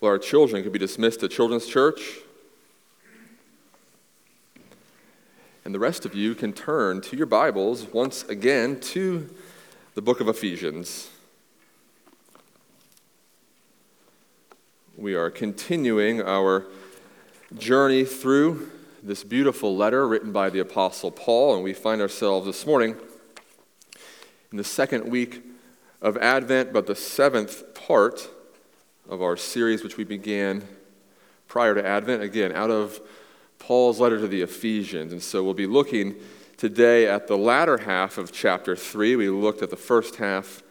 Well, our children could be dismissed to Children's Church. And the rest of you can turn to your Bibles once again to the book of Ephesians. We are continuing our journey through this beautiful letter written by the Apostle Paul, and we find ourselves this morning in the second week of Advent, but the seventh part of our series, which we began prior to Advent, again, out of Paul's letter to the Ephesians. And so we'll be looking today at the latter half of chapter 3. We looked at the first half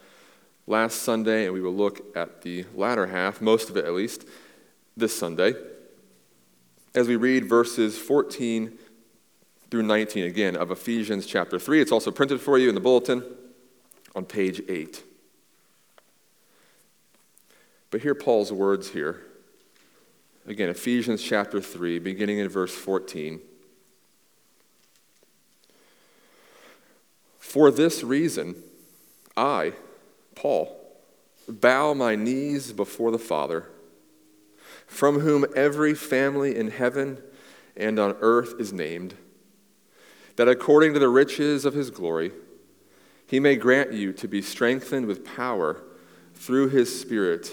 last Sunday, and we will look at the latter half, most of it at least, this Sunday, as we read verses 14 through 19 again of Ephesians chapter 3. It's also printed for you in the bulletin on page 8. But hear Paul's words here. Again, Ephesians chapter 3, beginning in verse 14. For this reason, I, Paul, bow my knees before the Father, from whom every family in heaven and on earth is named, that according to the riches of his glory, he may grant you to be strengthened with power through his Spirit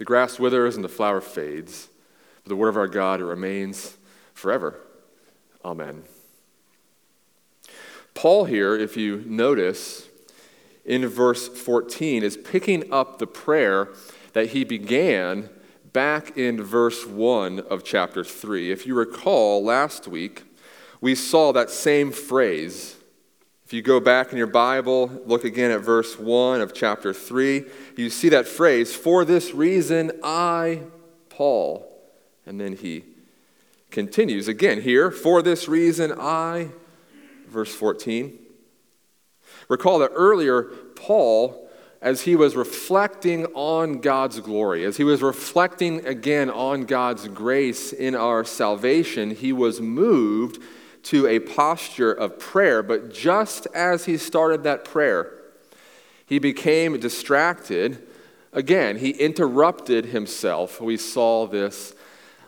The grass withers and the flower fades, but the word of our God remains forever. Amen. Paul, here, if you notice, in verse 14, is picking up the prayer that he began back in verse 1 of chapter 3. If you recall, last week, we saw that same phrase if you go back in your Bible, look again at verse 1 of chapter 3, you see that phrase, for this reason I, Paul. And then he continues again here, for this reason I, verse 14. Recall that earlier, Paul, as he was reflecting on God's glory, as he was reflecting again on God's grace in our salvation, he was moved to a posture of prayer. But just as he started that prayer, he became distracted. Again, he interrupted himself. We saw this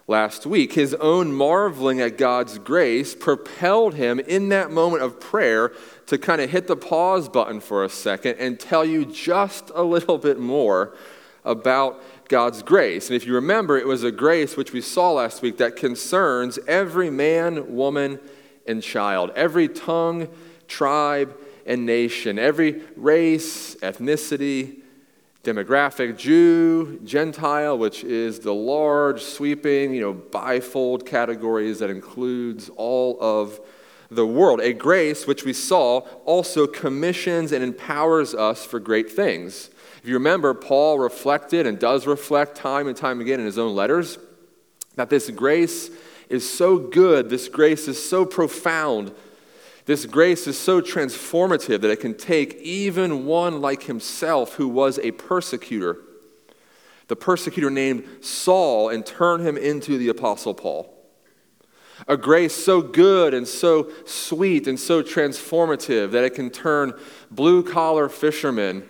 last week. His own marveling at God's grace propelled him in that moment of prayer to kind of hit the pause button for a second and tell you just a little bit more about God's grace. And if you remember, it was a grace which we saw last week that concerns every man, woman, and child, every tongue, tribe, and nation, every race, ethnicity, demographic, Jew, Gentile, which is the large, sweeping, you know, bifold categories that includes all of the world. A grace which we saw also commissions and empowers us for great things. If you remember, Paul reflected and does reflect time and time again in his own letters that this grace is so good, this grace is so profound, this grace is so transformative that it can take even one like himself who was a persecutor, the persecutor named Saul, and turn him into the Apostle Paul. A grace so good and so sweet and so transformative that it can turn blue collar fishermen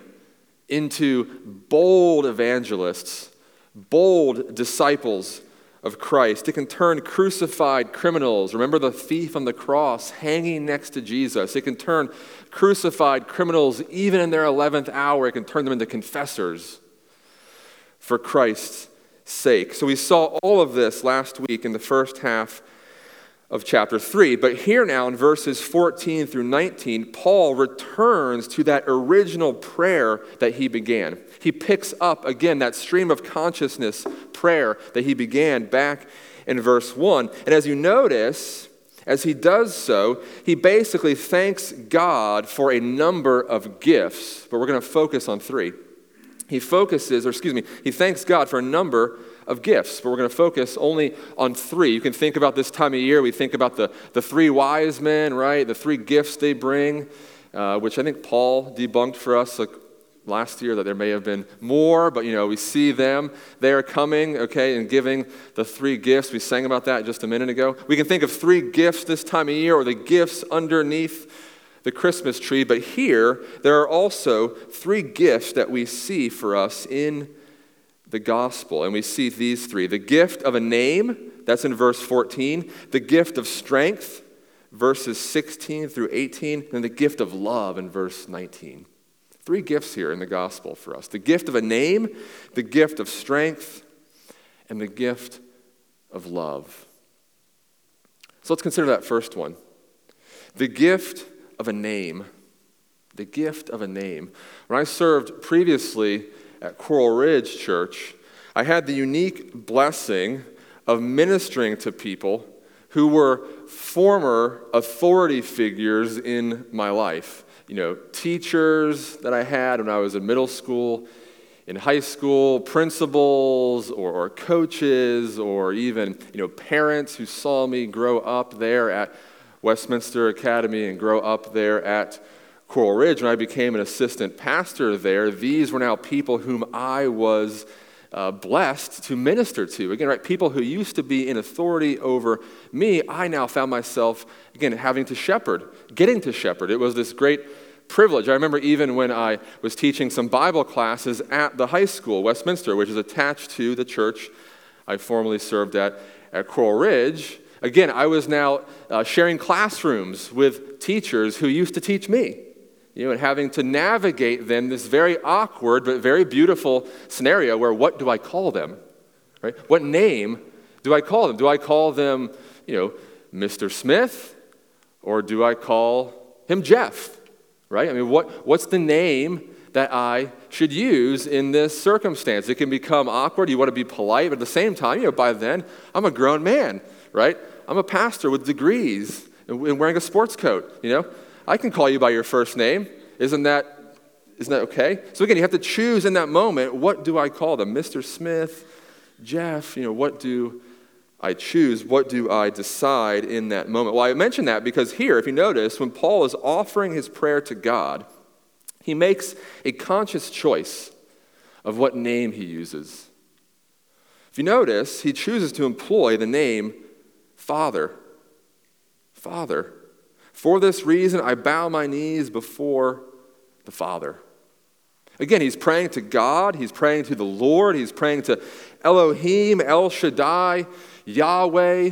into bold evangelists, bold disciples of Christ. It can turn crucified criminals, remember the thief on the cross hanging next to Jesus. It can turn crucified criminals, even in their 11th hour, it can turn them into confessors for Christ's sake. So we saw all of this last week in the first half of chapter 3. But here now in verses 14 through 19, Paul returns to that original prayer that he began. He picks up again that stream of consciousness prayer that he began back in verse 1. And as you notice, as he does so, he basically thanks God for a number of gifts, but we're going to focus on three. He focuses, or excuse me, he thanks God for a number of gifts, but we're going to focus only on three. You can think about this time of year, we think about the, the three wise men, right? The three gifts they bring, uh, which I think Paul debunked for us like last year that there may have been more, but you know, we see them. They are coming, okay, and giving the three gifts. We sang about that just a minute ago. We can think of three gifts this time of year or the gifts underneath the Christmas tree, but here there are also three gifts that we see for us in the gospel. And we see these three the gift of a name, that's in verse 14, the gift of strength, verses 16 through 18, and the gift of love in verse 19. Three gifts here in the gospel for us the gift of a name, the gift of strength, and the gift of love. So let's consider that first one the gift of a name. The gift of a name. When I served previously at Coral Ridge Church, I had the unique blessing of ministering to people who were former authority figures in my life. You know, teachers that I had when I was in middle school, in high school, principals or, or coaches, or even, you know, parents who saw me grow up there at Westminster Academy and grow up there at Coral Ridge. When I became an assistant pastor there, these were now people whom I was uh, blessed to minister to. Again, right, people who used to be in authority over me, I now found myself, again, having to shepherd, getting to shepherd. It was this great privilege. I remember even when I was teaching some Bible classes at the high school, Westminster, which is attached to the church I formerly served at at Coral Ridge. Again, I was now uh, sharing classrooms with teachers who used to teach me you know, and having to navigate then this very awkward but very beautiful scenario where what do I call them? Right? What name do I call them? Do I call them, you know, Mr. Smith or do I call him Jeff? Right? I mean, what, what's the name that I should use in this circumstance? It can become awkward. You want to be polite, but at the same time, you know, by then, I'm a grown man, right? I'm a pastor with degrees and wearing a sports coat, you know? I can call you by your first name. Isn't that, isn't that okay? So again, you have to choose in that moment what do I call them? Mr. Smith, Jeff, you know, what do I choose? What do I decide in that moment? Well, I mention that because here, if you notice, when Paul is offering his prayer to God, he makes a conscious choice of what name he uses. If you notice, he chooses to employ the name Father. Father. For this reason, I bow my knees before the Father. Again, he's praying to God, he's praying to the Lord, he's praying to Elohim, El Shaddai, Yahweh.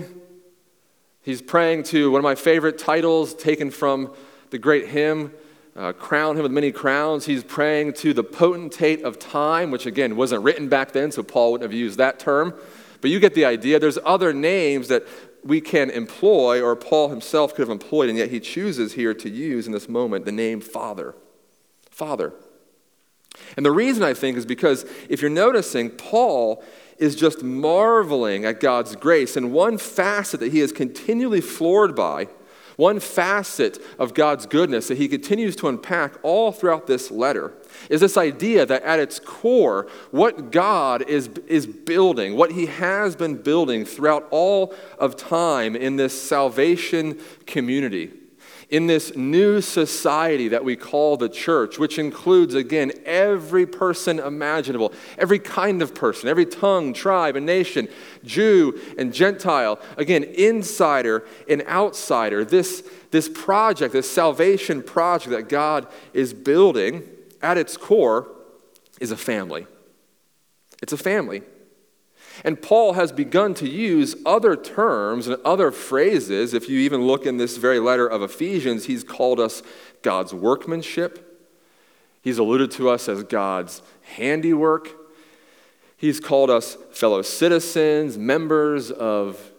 He's praying to one of my favorite titles taken from the great hymn, uh, Crown Him with Many Crowns. He's praying to the potentate of time, which again wasn't written back then, so Paul wouldn't have used that term. But you get the idea. There's other names that we can employ, or Paul himself could have employed, and yet he chooses here to use in this moment the name Father. Father. And the reason I think is because if you're noticing, Paul is just marveling at God's grace. And one facet that he is continually floored by one facet of God's goodness that he continues to unpack all throughout this letter is this idea that at its core, what God is, is building, what he has been building throughout all of time in this salvation community in this new society that we call the church, which includes, again, every person imaginable, every kind of person, every tongue, tribe, and nation, Jew and Gentile, again, insider and outsider, this, this project, this salvation project that God is building at its core is a family. It's a family. And Paul has begun to use other terms and other phrases. If you even look in this very letter of Ephesians, he's called us God's workmanship. He's alluded to us as God's handiwork. He's called us fellow citizens, members of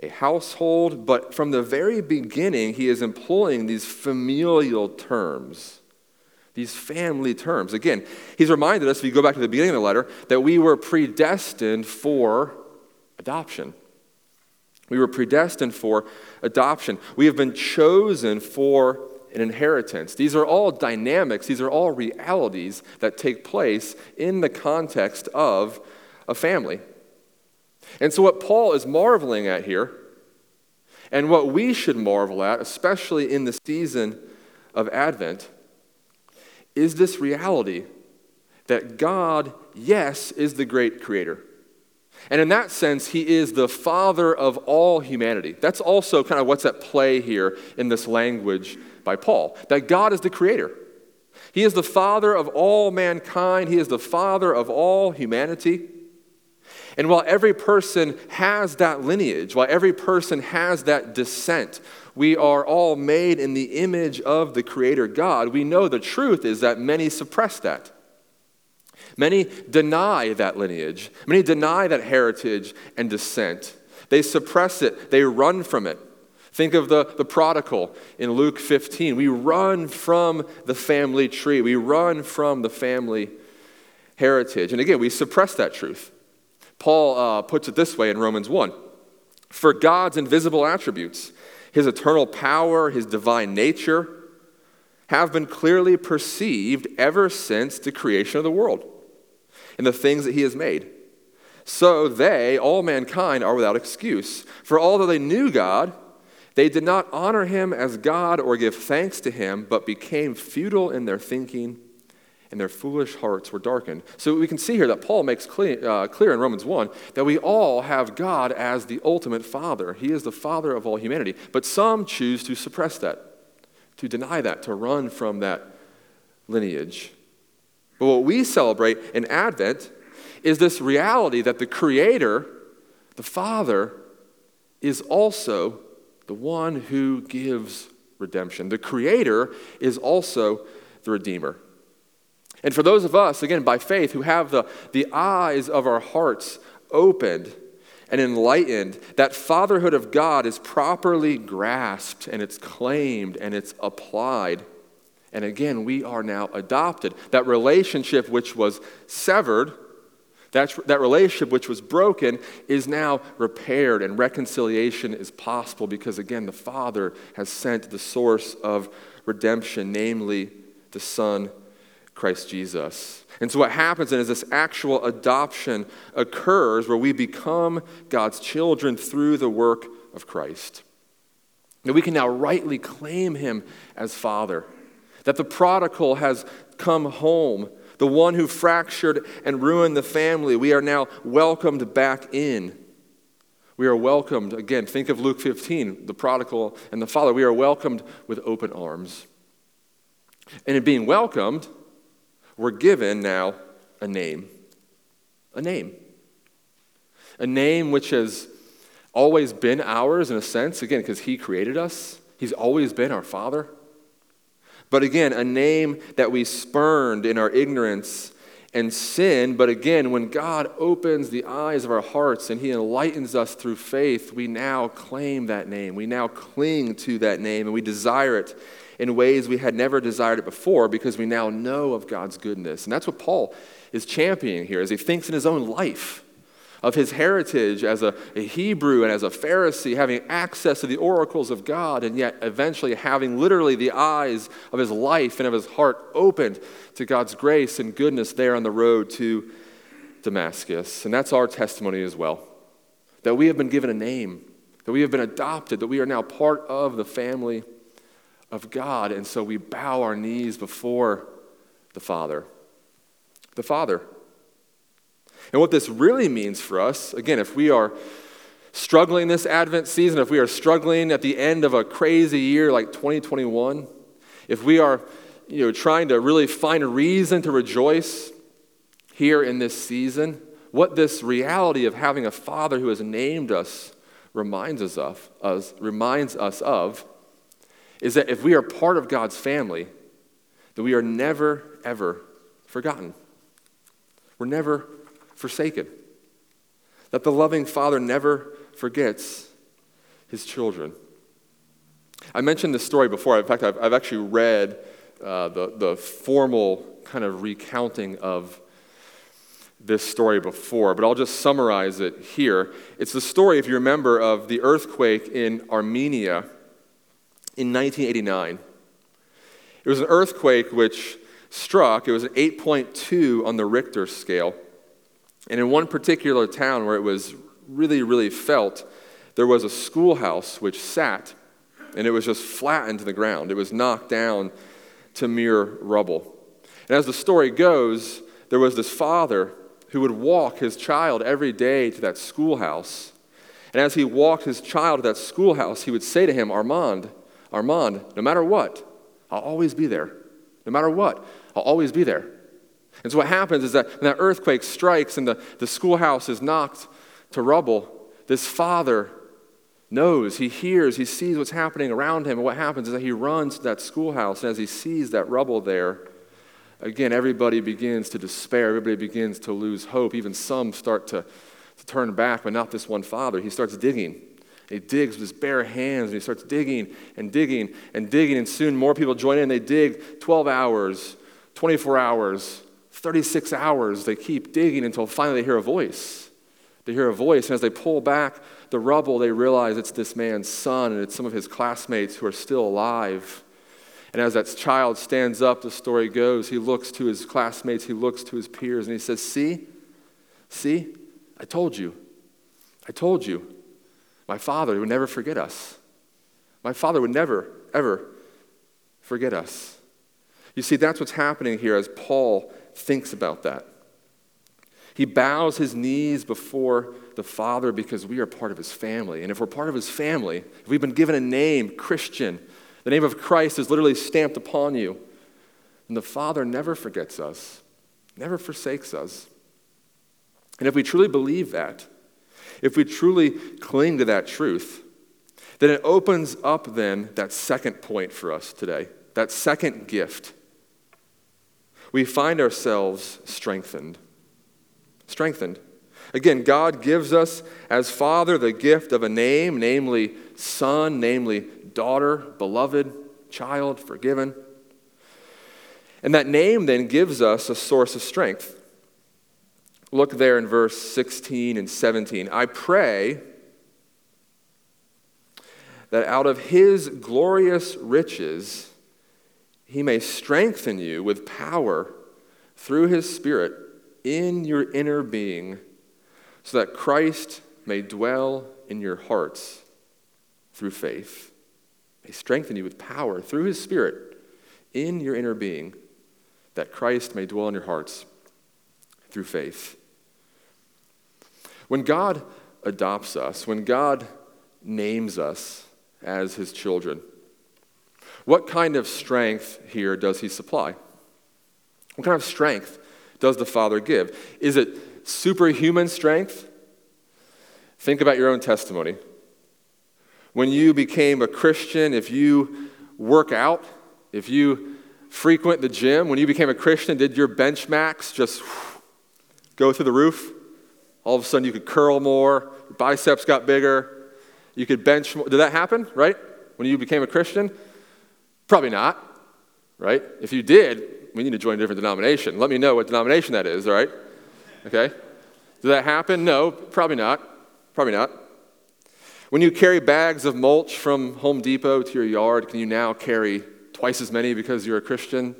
a household. But from the very beginning, he is employing these familial terms these family terms. Again, he's reminded us, if you go back to the beginning of the letter, that we were predestined for adoption. We were predestined for adoption. We have been chosen for an inheritance. These are all dynamics, these are all realities that take place in the context of a family. And so, what Paul is marveling at here, and what we should marvel at, especially in the season of Advent, is this reality that God, yes, is the great creator. And in that sense, he is the father of all humanity. That's also kind of what's at play here in this language by Paul that God is the creator. He is the father of all mankind, he is the father of all humanity. And while every person has that lineage, while every person has that descent, we are all made in the image of the Creator God. We know the truth is that many suppress that. Many deny that lineage. Many deny that heritage and descent. They suppress it, they run from it. Think of the, the prodigal in Luke 15. We run from the family tree, we run from the family heritage. And again, we suppress that truth. Paul uh, puts it this way in Romans 1 For God's invisible attributes, his eternal power, his divine nature, have been clearly perceived ever since the creation of the world and the things that he has made. So they, all mankind, are without excuse. For although they knew God, they did not honor him as God or give thanks to him, but became futile in their thinking, and their foolish hearts were darkened. So we can see here that Paul makes clear, uh, clear in Romans 1 that we all have God as the ultimate Father. He is the Father of all humanity. But some choose to suppress that, to deny that, to run from that lineage. But what we celebrate in Advent is this reality that the Creator, the Father, is also the one who gives redemption. The Creator is also the Redeemer. And for those of us, again, by faith, who have the, the eyes of our hearts opened and enlightened, that fatherhood of God is properly grasped and it's claimed and it's applied and again, we are now adopted. That relationship which was severed, that, that relationship which was broken, is now repaired, and reconciliation is possible because, again, the Father has sent the source of redemption, namely the Son, Christ Jesus. And so, what happens then is this actual adoption occurs where we become God's children through the work of Christ. And we can now rightly claim Him as Father that the prodigal has come home, the one who fractured and ruined the family. We are now welcomed back in. We are welcomed, again, think of Luke 15, the prodigal and the father. We are welcomed with open arms. And in being welcomed, we're given now a name. A name. A name which has always been ours in a sense, again, because He created us. He's always been our Father. But again, a name that we spurned in our ignorance and sin. But again, when God opens the eyes of our hearts and He enlightens us through faith, we now claim that name. We now cling to that name and we desire it in ways we had never desired it before because we now know of God's goodness. And that's what Paul is championing here as he thinks in his own life of his heritage as a, a, Hebrew and as a Pharisee, having access to the oracles of God, and yet eventually having literally the eyes of his life and of his heart opened to God's grace and goodness there on the road to Damascus. And that's our testimony as well that we have been given a name, that we have been adopted, that we are now part of the family of God. And so we bow our knees before the Father. The Father and what this really means for us, again, if we are struggling this Advent season, if we are struggling at the end of a crazy year like 2021, if we are you know, trying to really find a reason to rejoice here in this season, what this reality of having a Father who has named us reminds us of, us, reminds us of is that if we are part of God's family, that we are never, ever forgotten. We're never forsaken. That the loving Father never forgets his children. I mentioned this story before. In fact, I've, I've actually read uh, the, the formal kind of recounting of this story before, but I'll just summarize it here. It's the story, if you remember, of the earthquake in Armenia in 1989. It was an earthquake which struck, it was an 8.2 on the Richter scale. And in one particular town where it was really, really felt, there was a schoolhouse which sat and it was just flattened to the ground. It was knocked down to mere rubble. And as the story goes, there was this father who would walk his child every day to that schoolhouse. And as he walked his child to that schoolhouse, he would say to him, Armand, Armand, no matter what, I'll always be there. No matter what, I'll always be there. And so what happens is that when that earthquake strikes and the, the schoolhouse is knocked to rubble, this father knows, he hears, he sees what's happening around him. And what happens is that he runs to that schoolhouse, and as he sees that rubble there, again, everybody begins to despair. Everybody begins to lose hope. Even some start to, to turn back, but not this one father. He starts digging. He digs with his bare hands, and he starts digging and digging and digging, and soon more people join in. They dig 12 hours, 24 hours, 36 hours. They keep digging until finally they hear a voice. They hear a voice, and as they pull back the rubble, they realize it's this man's son and it's some of his classmates who are still alive. And as that child stands up, the story goes, he looks to his classmates, he looks to his peers, and he says, See, see, I told you. I told you. My father would never forget us. My father would never, ever forget us. You see, that's what's happening here as Paul thinks about that. He bows his knees before the Father because we are part of his family. And if we're part of his family, if we've been given a name, Christian, the name of Christ is literally stamped upon you, and the Father never forgets us, never forsakes us. And if we truly believe that, if we truly cling to that truth, then it opens up then that second point for us today, that second gift. We find ourselves strengthened strengthened. Again, God gives us as Father the gift of a name, namely Son, namely daughter, beloved, child, forgiven. And that name then gives us a source of strength. Look there in verse 16 and 17. I pray that out of his glorious riches he may strengthen you with power through his Spirit in your inner being, so that Christ may dwell in your hearts through faith. May strengthen you with power through his Spirit in your inner being, that Christ may dwell in your hearts through faith. When God adopts us, when God names us as his children, what kind of strength here does he supply? What kind of strength does the Father give? Is it superhuman strength? Think about your own testimony. When you became a Christian, if you work out, if you frequent the gym, when you became a Christian, did your bench max just go through the roof? All of a sudden, you could curl more, your biceps got bigger, you could bench more. Did that happen, right? When you became a Christian? Probably not, right? If you did, we need to join a different denomination. Let me know what denomination that is, all right? Okay? Did that happen? No, probably not. Probably not. When you carry bags of mulch from Home Depot to your yard, can you now carry twice as many because you're a Christian?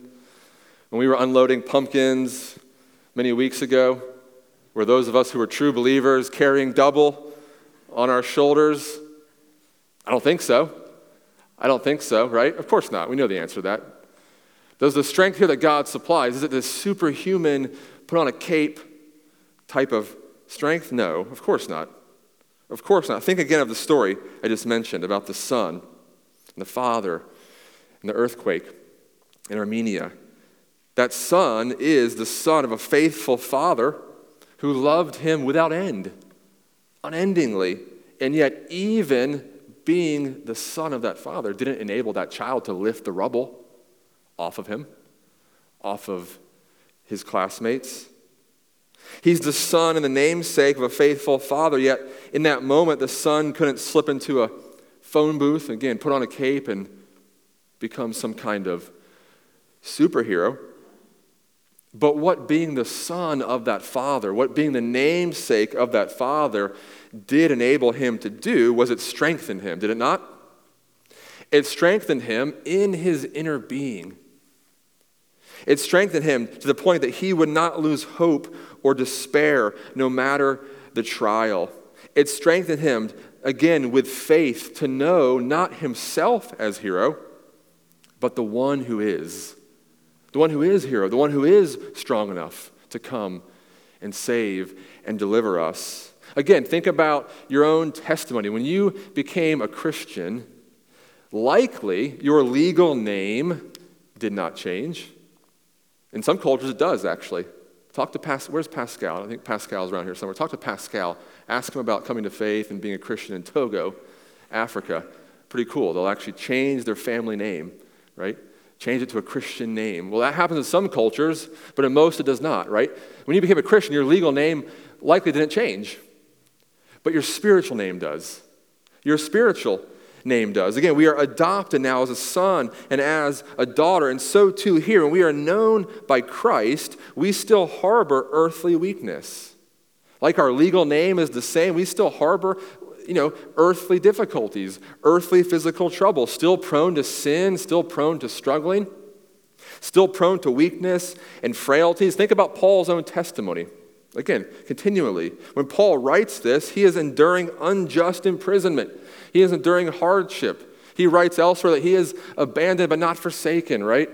When we were unloading pumpkins many weeks ago, were those of us who were true believers carrying double on our shoulders? I don't think so. I don't think so, right? Of course not. We know the answer to that. Does the strength here that God supplies, is it this superhuman, put on a cape type of strength? No, of course not. Of course not. Think again of the story I just mentioned about the son and the father and the earthquake in Armenia. That son is the son of a faithful father who loved him without end, unendingly. And yet, even being the son of that father didn't enable that child to lift the rubble off of him, off of his classmates. He's the son and the namesake of a faithful father, yet in that moment, the son couldn't slip into a phone booth, again, put on a cape and become some kind of superhero. But what being the son of that father, what being the namesake of that father did enable him to do was it strengthened him, did it not? It strengthened him in his inner being. It strengthened him to the point that he would not lose hope or despair no matter the trial. it strengthened him again with faith to know not himself as hero, but the one who is. The one who is hero, the one who is strong enough to come and save and deliver us. Again, think about your own testimony. When you became a Christian, likely your legal name did not change. In some cultures, it does actually. Talk to Pascal. Where's Pascal? I think Pascal's around here somewhere. Talk to Pascal. Ask him about coming to faith and being a Christian in Togo, Africa. Pretty cool. They'll actually change their family name, right? Change it to a Christian name. Well, that happens in some cultures, but in most it does not, right? When you became a Christian, your legal name likely didn't change, but your spiritual name does. Your spiritual name does. Again, we are adopted now as a son and as a daughter, and so too here. When we are known by Christ, we still harbor earthly weakness. Like our legal name is the same, we still harbor you know, earthly difficulties, earthly physical trouble, still prone to sin, still prone to struggling, still prone to weakness and frailties. Think about Paul's own testimony. Again, continually. When Paul writes this, he is enduring unjust imprisonment. He is enduring hardship. He writes elsewhere that he is abandoned but not forsaken, right?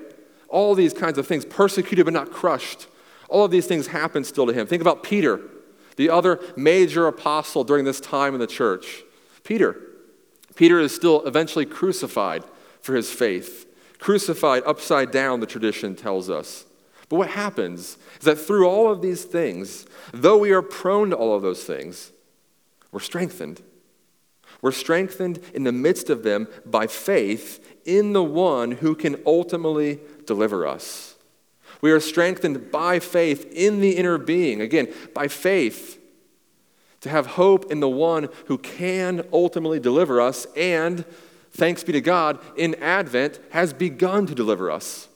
All these kinds of things, persecuted but not crushed. All of these things happen still to him. Think about Peter, the other major apostle during this time in the church. Peter. Peter is still eventually crucified for his faith. Crucified upside down, the tradition tells us. But what happens is that through all of these things, though we are prone to all of those things, we're strengthened. We're strengthened in the midst of them by faith in the one who can ultimately deliver us. We are strengthened by faith in the inner being. Again, by faith to have hope in the one who can ultimately deliver us and, thanks be to God, in Advent has begun to deliver us.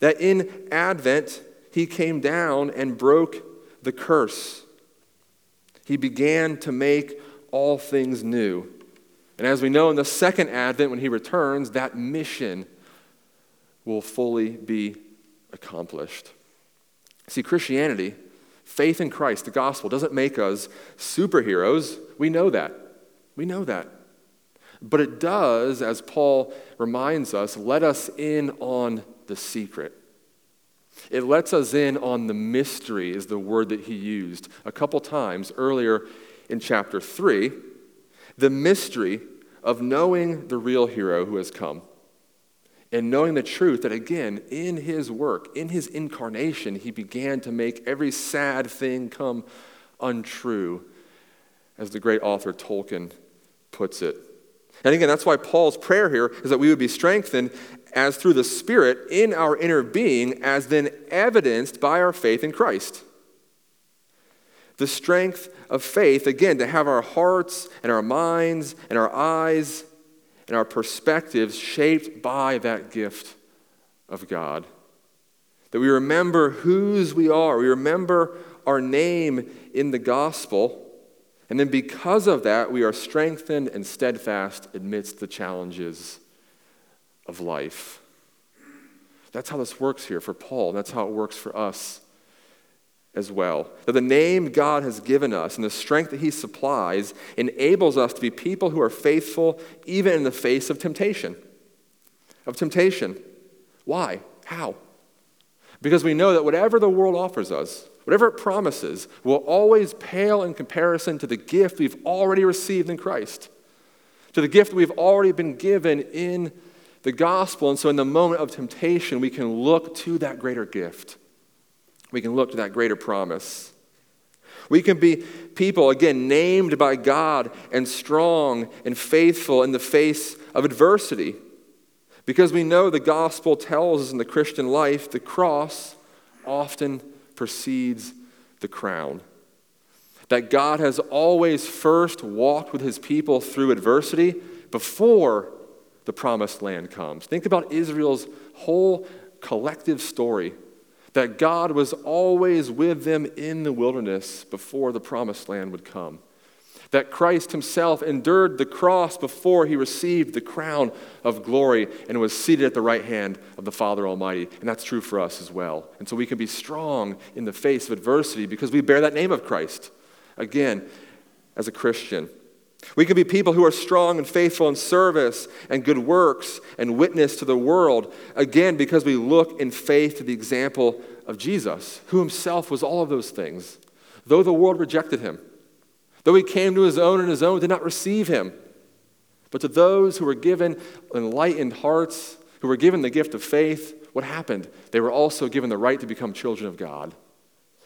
That in Advent, he came down and broke the curse. He began to make all things new. And as we know in the second Advent, when he returns, that mission will fully be accomplished. See, Christianity, faith in Christ, the gospel, doesn't make us superheroes. We know that. We know that. But it does, as Paul reminds us, let us in on the secret. It lets us in on the mystery, is the word that he used a couple times earlier in chapter 3. The mystery of knowing the real hero who has come and knowing the truth that, again, in his work, in his incarnation, he began to make every sad thing come untrue, as the great author Tolkien puts it. And again, that's why Paul's prayer here is that we would be strengthened as through the Spirit in our inner being, as then evidenced by our faith in Christ. The strength of faith, again, to have our hearts and our minds and our eyes and our perspectives shaped by that gift of God. That we remember whose we are, we remember our name in the gospel and then because of that, we are strengthened and steadfast amidst the challenges of life. That's how this works here for Paul. That's how it works for us as well. That the name God has given us and the strength that He supplies enables us to be people who are faithful even in the face of temptation. Of temptation. Why? How? Because we know that whatever the world offers us, whatever it promises, will always pale in comparison to the gift we've already received in Christ, to the gift we've already been given in the gospel. And so, in the moment of temptation, we can look to that greater gift. We can look to that greater promise. We can be people, again, named by God and strong and faithful in the face of adversity. Because we know the gospel tells us in the Christian life the cross often precedes the crown. That God has always first walked with his people through adversity before the promised land comes. Think about Israel's whole collective story that God was always with them in the wilderness before the promised land would come that Christ himself endured the cross before he received the crown of glory and was seated at the right hand of the Father Almighty. And that's true for us as well. And so we can be strong in the face of adversity because we bear that name of Christ. Again, as a Christian. We can be people who are strong and faithful in service and good works and witness to the world, again, because we look in faith to the example of Jesus, who himself was all of those things, though the world rejected him, though he came to his own and his own did not receive him. But to those who were given enlightened hearts, who were given the gift of faith, what happened? They were also given the right to become children of God.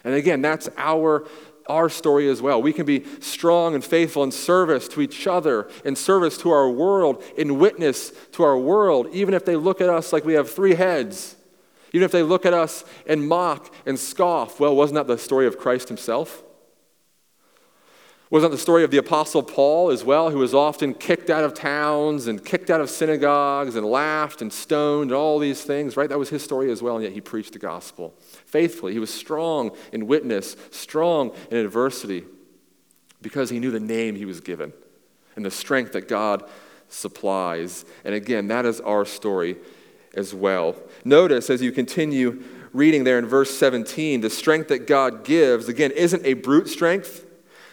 And again, that's our our story as well. We can be strong and faithful in service to each other, in service to our world, in witness to our world, even if they look at us like we have three heads, even if they look at us and mock and scoff. Well, wasn't that the story of Christ himself? Wasn't that the story of the Apostle Paul as well, who was often kicked out of towns and kicked out of synagogues and laughed and stoned and all these things, right? That was his story as well, and yet he preached the gospel faithfully. He was strong in witness, strong in adversity, because he knew the name he was given and the strength that God supplies. And again, that is our story as well. Notice as you continue reading there in verse 17, the strength that God gives, again, isn't a brute strength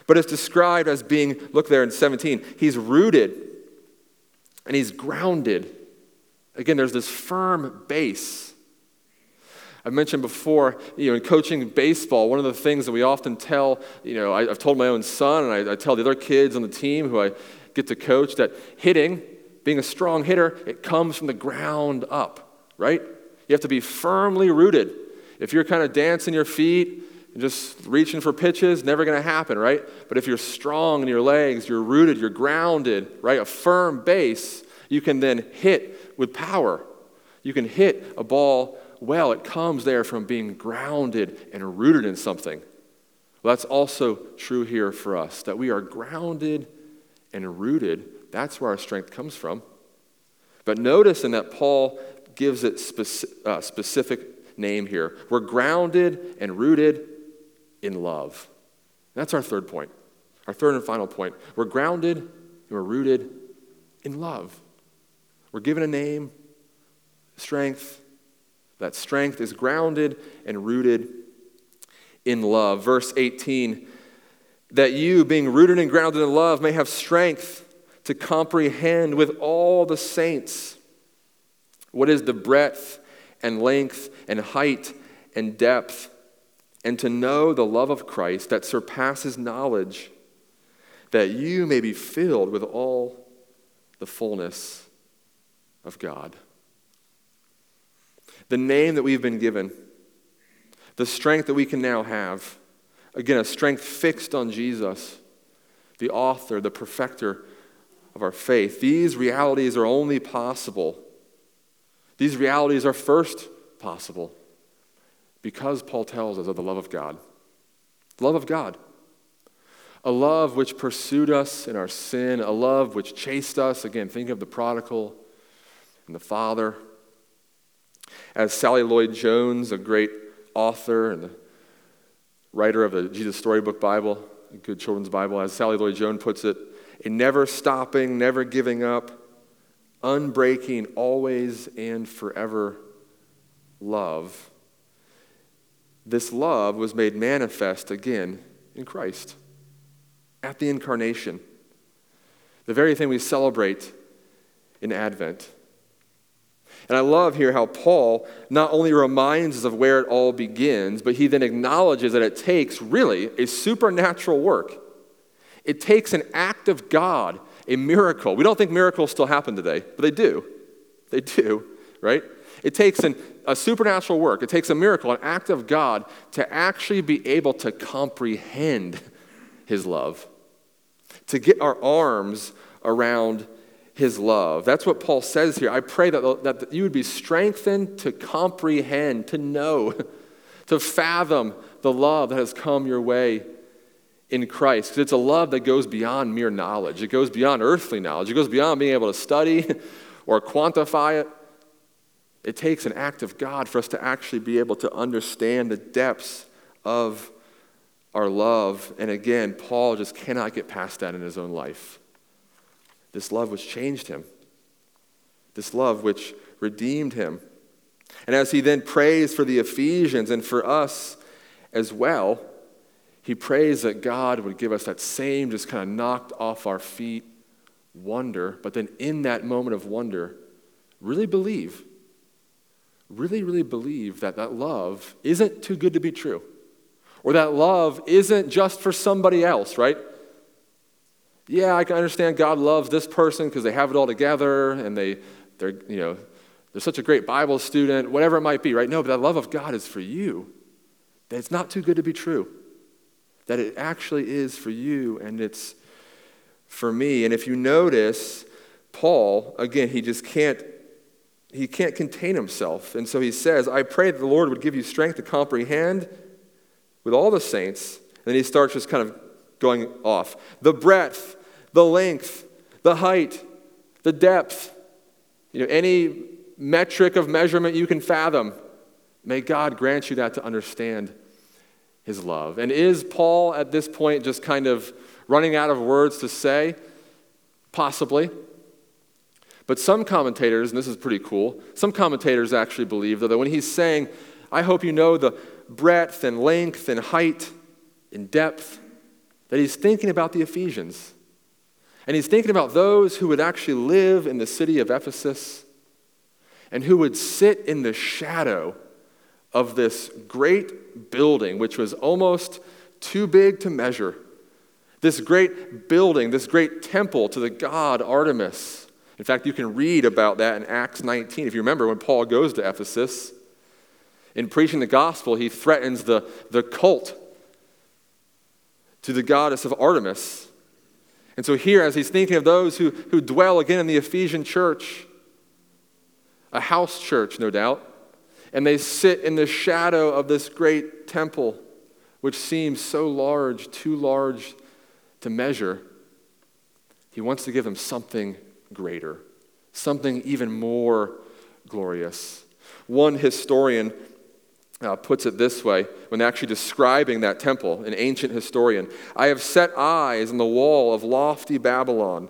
but it's described as being, look there in 17, he's rooted and he's grounded. Again, there's this firm base. I mentioned before, you know, in coaching baseball, one of the things that we often tell, you know, I, have told my own son and I, I tell the other kids on the team who I get to coach that hitting, being a strong hitter, it comes from the ground up, right? You have to be firmly rooted. If you're kind of dancing your feet, and just reaching for pitches, never going to happen, right? But if you're strong in your legs, you're rooted, you're grounded, right? A firm base, you can then hit with power. You can hit a ball well. It comes there from being grounded and rooted in something. Well, that's also true here for us, that we are grounded and rooted. That's where our strength comes from. But notice in that Paul gives it specific, uh, specific name here. We're grounded and rooted in love. That's our third point. Our third and final point. We're grounded and we're rooted in love. We're given a name, strength. That strength is grounded and rooted in love. Verse 18 that you, being rooted and grounded in love, may have strength to comprehend with all the saints what is the breadth and length and height and depth and to know the love of Christ that surpasses knowledge, that you may be filled with all the fullness of God. The name that we've been given, the strength that we can now have, again, a strength fixed on Jesus, the author, the perfecter of our faith. These realities are only possible. These realities are first possible because Paul tells us of the love of God. Love of God. A love which pursued us in our sin, a love which chased us. Again, think of the prodigal and the father. As Sally Lloyd Jones, a great author and writer of the Jesus Storybook Bible, a good children's Bible, as Sally Lloyd Jones puts it, a never stopping, never giving up, unbreaking, always and forever love this love was made manifest again in Christ at the incarnation. The very thing we celebrate in Advent. And I love here how Paul not only reminds us of where it all begins, but he then acknowledges that it takes really a supernatural work. It takes an act of God, a miracle. We don't think miracles still happen today, but they do. They do, right? It takes an, a supernatural work, it takes a miracle, an act of God to actually be able to comprehend His love, to get our arms around His love. That's what Paul says here. I pray that, that you would be strengthened to comprehend, to know, to fathom the love that has come your way in Christ. It's a love that goes beyond mere knowledge, it goes beyond earthly knowledge, it goes beyond being able to study or quantify it. It takes an act of God for us to actually be able to understand the depths of our love. And again, Paul just cannot get past that in his own life. This love which changed him, this love which redeemed him. And as he then prays for the Ephesians and for us as well, he prays that God would give us that same, just kind of knocked off our feet wonder, but then in that moment of wonder, really believe, really, really believe that that love isn't too good to be true, or that love isn't just for somebody else, right? Yeah, I can understand God loves this person because they have it all together and they, they're, you know, they're such a great Bible student, whatever it might be, right? No, but that love of God is for you. That it's not too good to be true. That it actually is for you and it's for me. And if you notice, Paul, again, he just can't he can't contain himself. And so he says, I pray that the Lord would give you strength to comprehend with all the saints. And then he starts just kind of going off. The breadth, the length, the height, the depth, you know, any metric of measurement you can fathom. May God grant you that to understand his love. And is Paul at this point just kind of running out of words to say? Possibly. But some commentators, and this is pretty cool, some commentators actually believe that when he's saying, I hope you know the breadth and length and height and depth, that he's thinking about the Ephesians. And he's thinking about those who would actually live in the city of Ephesus and who would sit in the shadow of this great building, which was almost too big to measure this great building, this great temple to the god Artemis. In fact, you can read about that in Acts 19. If you remember when Paul goes to Ephesus, in preaching the gospel, he threatens the, the cult to the goddess of Artemis. And so, here, as he's thinking of those who, who dwell again in the Ephesian church, a house church, no doubt, and they sit in the shadow of this great temple, which seems so large, too large to measure, he wants to give them something greater, something even more glorious. One historian uh, puts it this way when actually describing that temple, an ancient historian I have set eyes on the wall of lofty Babylon,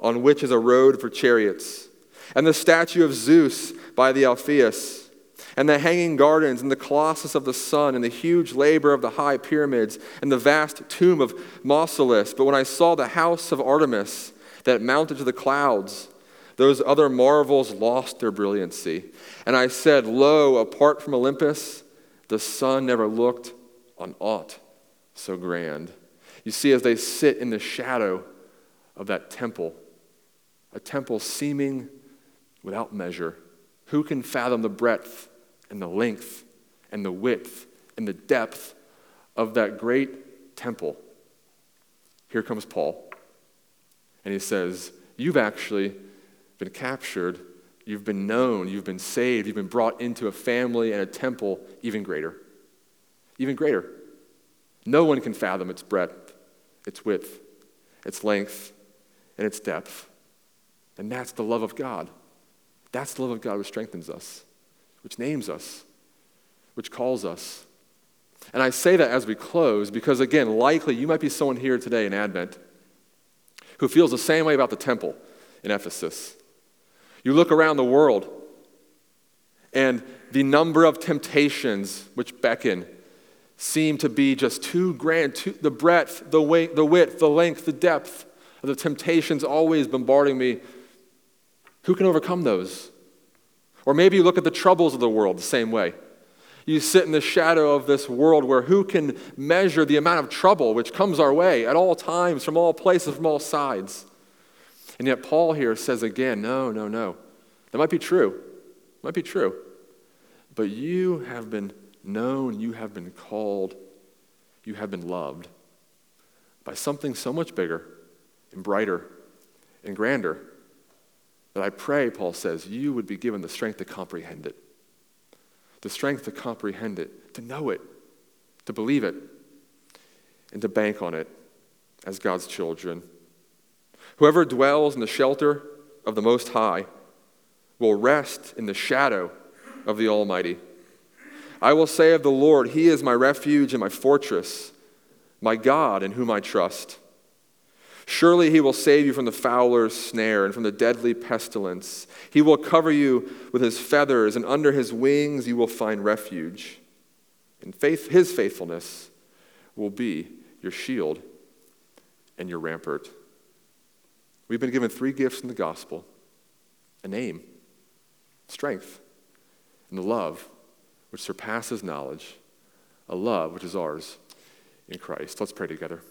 on which is a road for chariots, and the statue of Zeus by the Alpheus and the hanging gardens, and the colossus of the sun, and the huge labor of the high pyramids, and the vast tomb of Mausolus. But when I saw the house of Artemis that mounted to the clouds, those other marvels lost their brilliancy. And I said, Lo, apart from Olympus, the sun never looked on aught so grand. You see, as they sit in the shadow of that temple, a temple seeming without measure, who can fathom the breadth and the length and the width and the depth of that great temple. Here comes Paul. And he says, You've actually been captured, you've been known, you've been saved, you've been brought into a family and a temple even greater. Even greater. No one can fathom its breadth, its width, its length, and its depth. And that's the love of God. That's the love of God which strengthens us which names us, which calls us. And I say that as we close because, again, likely you might be someone here today in Advent who feels the same way about the temple in Ephesus. You look around the world, and the number of temptations which beckon seem to be just too grand. Too, the breadth, the, the width, the length, the depth of the temptations always bombarding me. Who can overcome those? Or maybe you look at the troubles of the world the same way. You sit in the shadow of this world where who can measure the amount of trouble which comes our way at all times, from all places, from all sides? And yet, Paul here says again, no, no, no. That might be true. Might be true. But you have been known, you have been called, you have been loved by something so much bigger and brighter and grander that I pray, Paul says, you would be given the strength to comprehend it. The strength to comprehend it, to know it, to believe it, and to bank on it as God's children. Whoever dwells in the shelter of the Most High will rest in the shadow of the Almighty. I will say of the Lord, He is my refuge and my fortress, my God in whom I trust. Surely he will save you from the fowler's snare and from the deadly pestilence. He will cover you with his feathers, and under his wings you will find refuge. In faith, his faithfulness will be your shield and your rampart. We've been given three gifts in the gospel a name, strength, and the love which surpasses knowledge, a love which is ours in Christ. Let's pray together.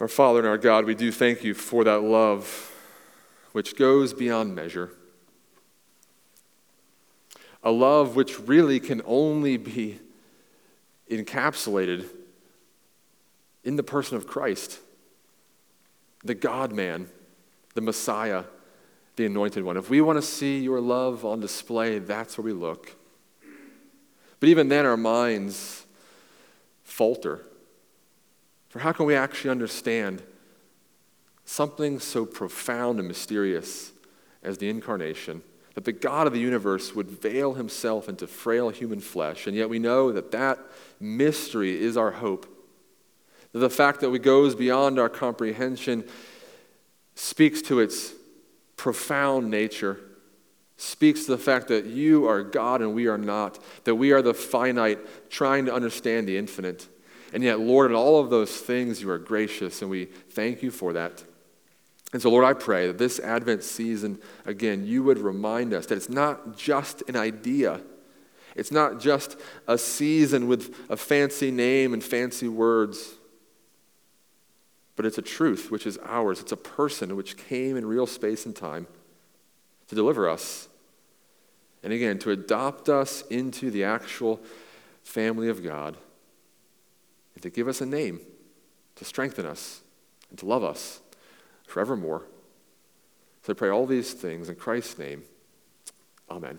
Our Father and our God, we do thank you for that love which goes beyond measure. A love which really can only be encapsulated in the person of Christ, the God man, the Messiah, the anointed one. If we want to see your love on display, that's where we look. But even then, our minds falter. For how can we actually understand something so profound and mysterious as the incarnation? That the God of the universe would veil himself into frail human flesh, and yet we know that that mystery is our hope. That the fact that it goes beyond our comprehension speaks to its profound nature, speaks to the fact that you are God and we are not, that we are the finite trying to understand the infinite. And yet, Lord, in all of those things, you are gracious, and we thank you for that. And so, Lord, I pray that this Advent season, again, you would remind us that it's not just an idea. It's not just a season with a fancy name and fancy words, but it's a truth which is ours. It's a person which came in real space and time to deliver us. And again, to adopt us into the actual family of God and to give us a name, to strengthen us, and to love us forevermore. So I pray all these things in Christ's name. Amen.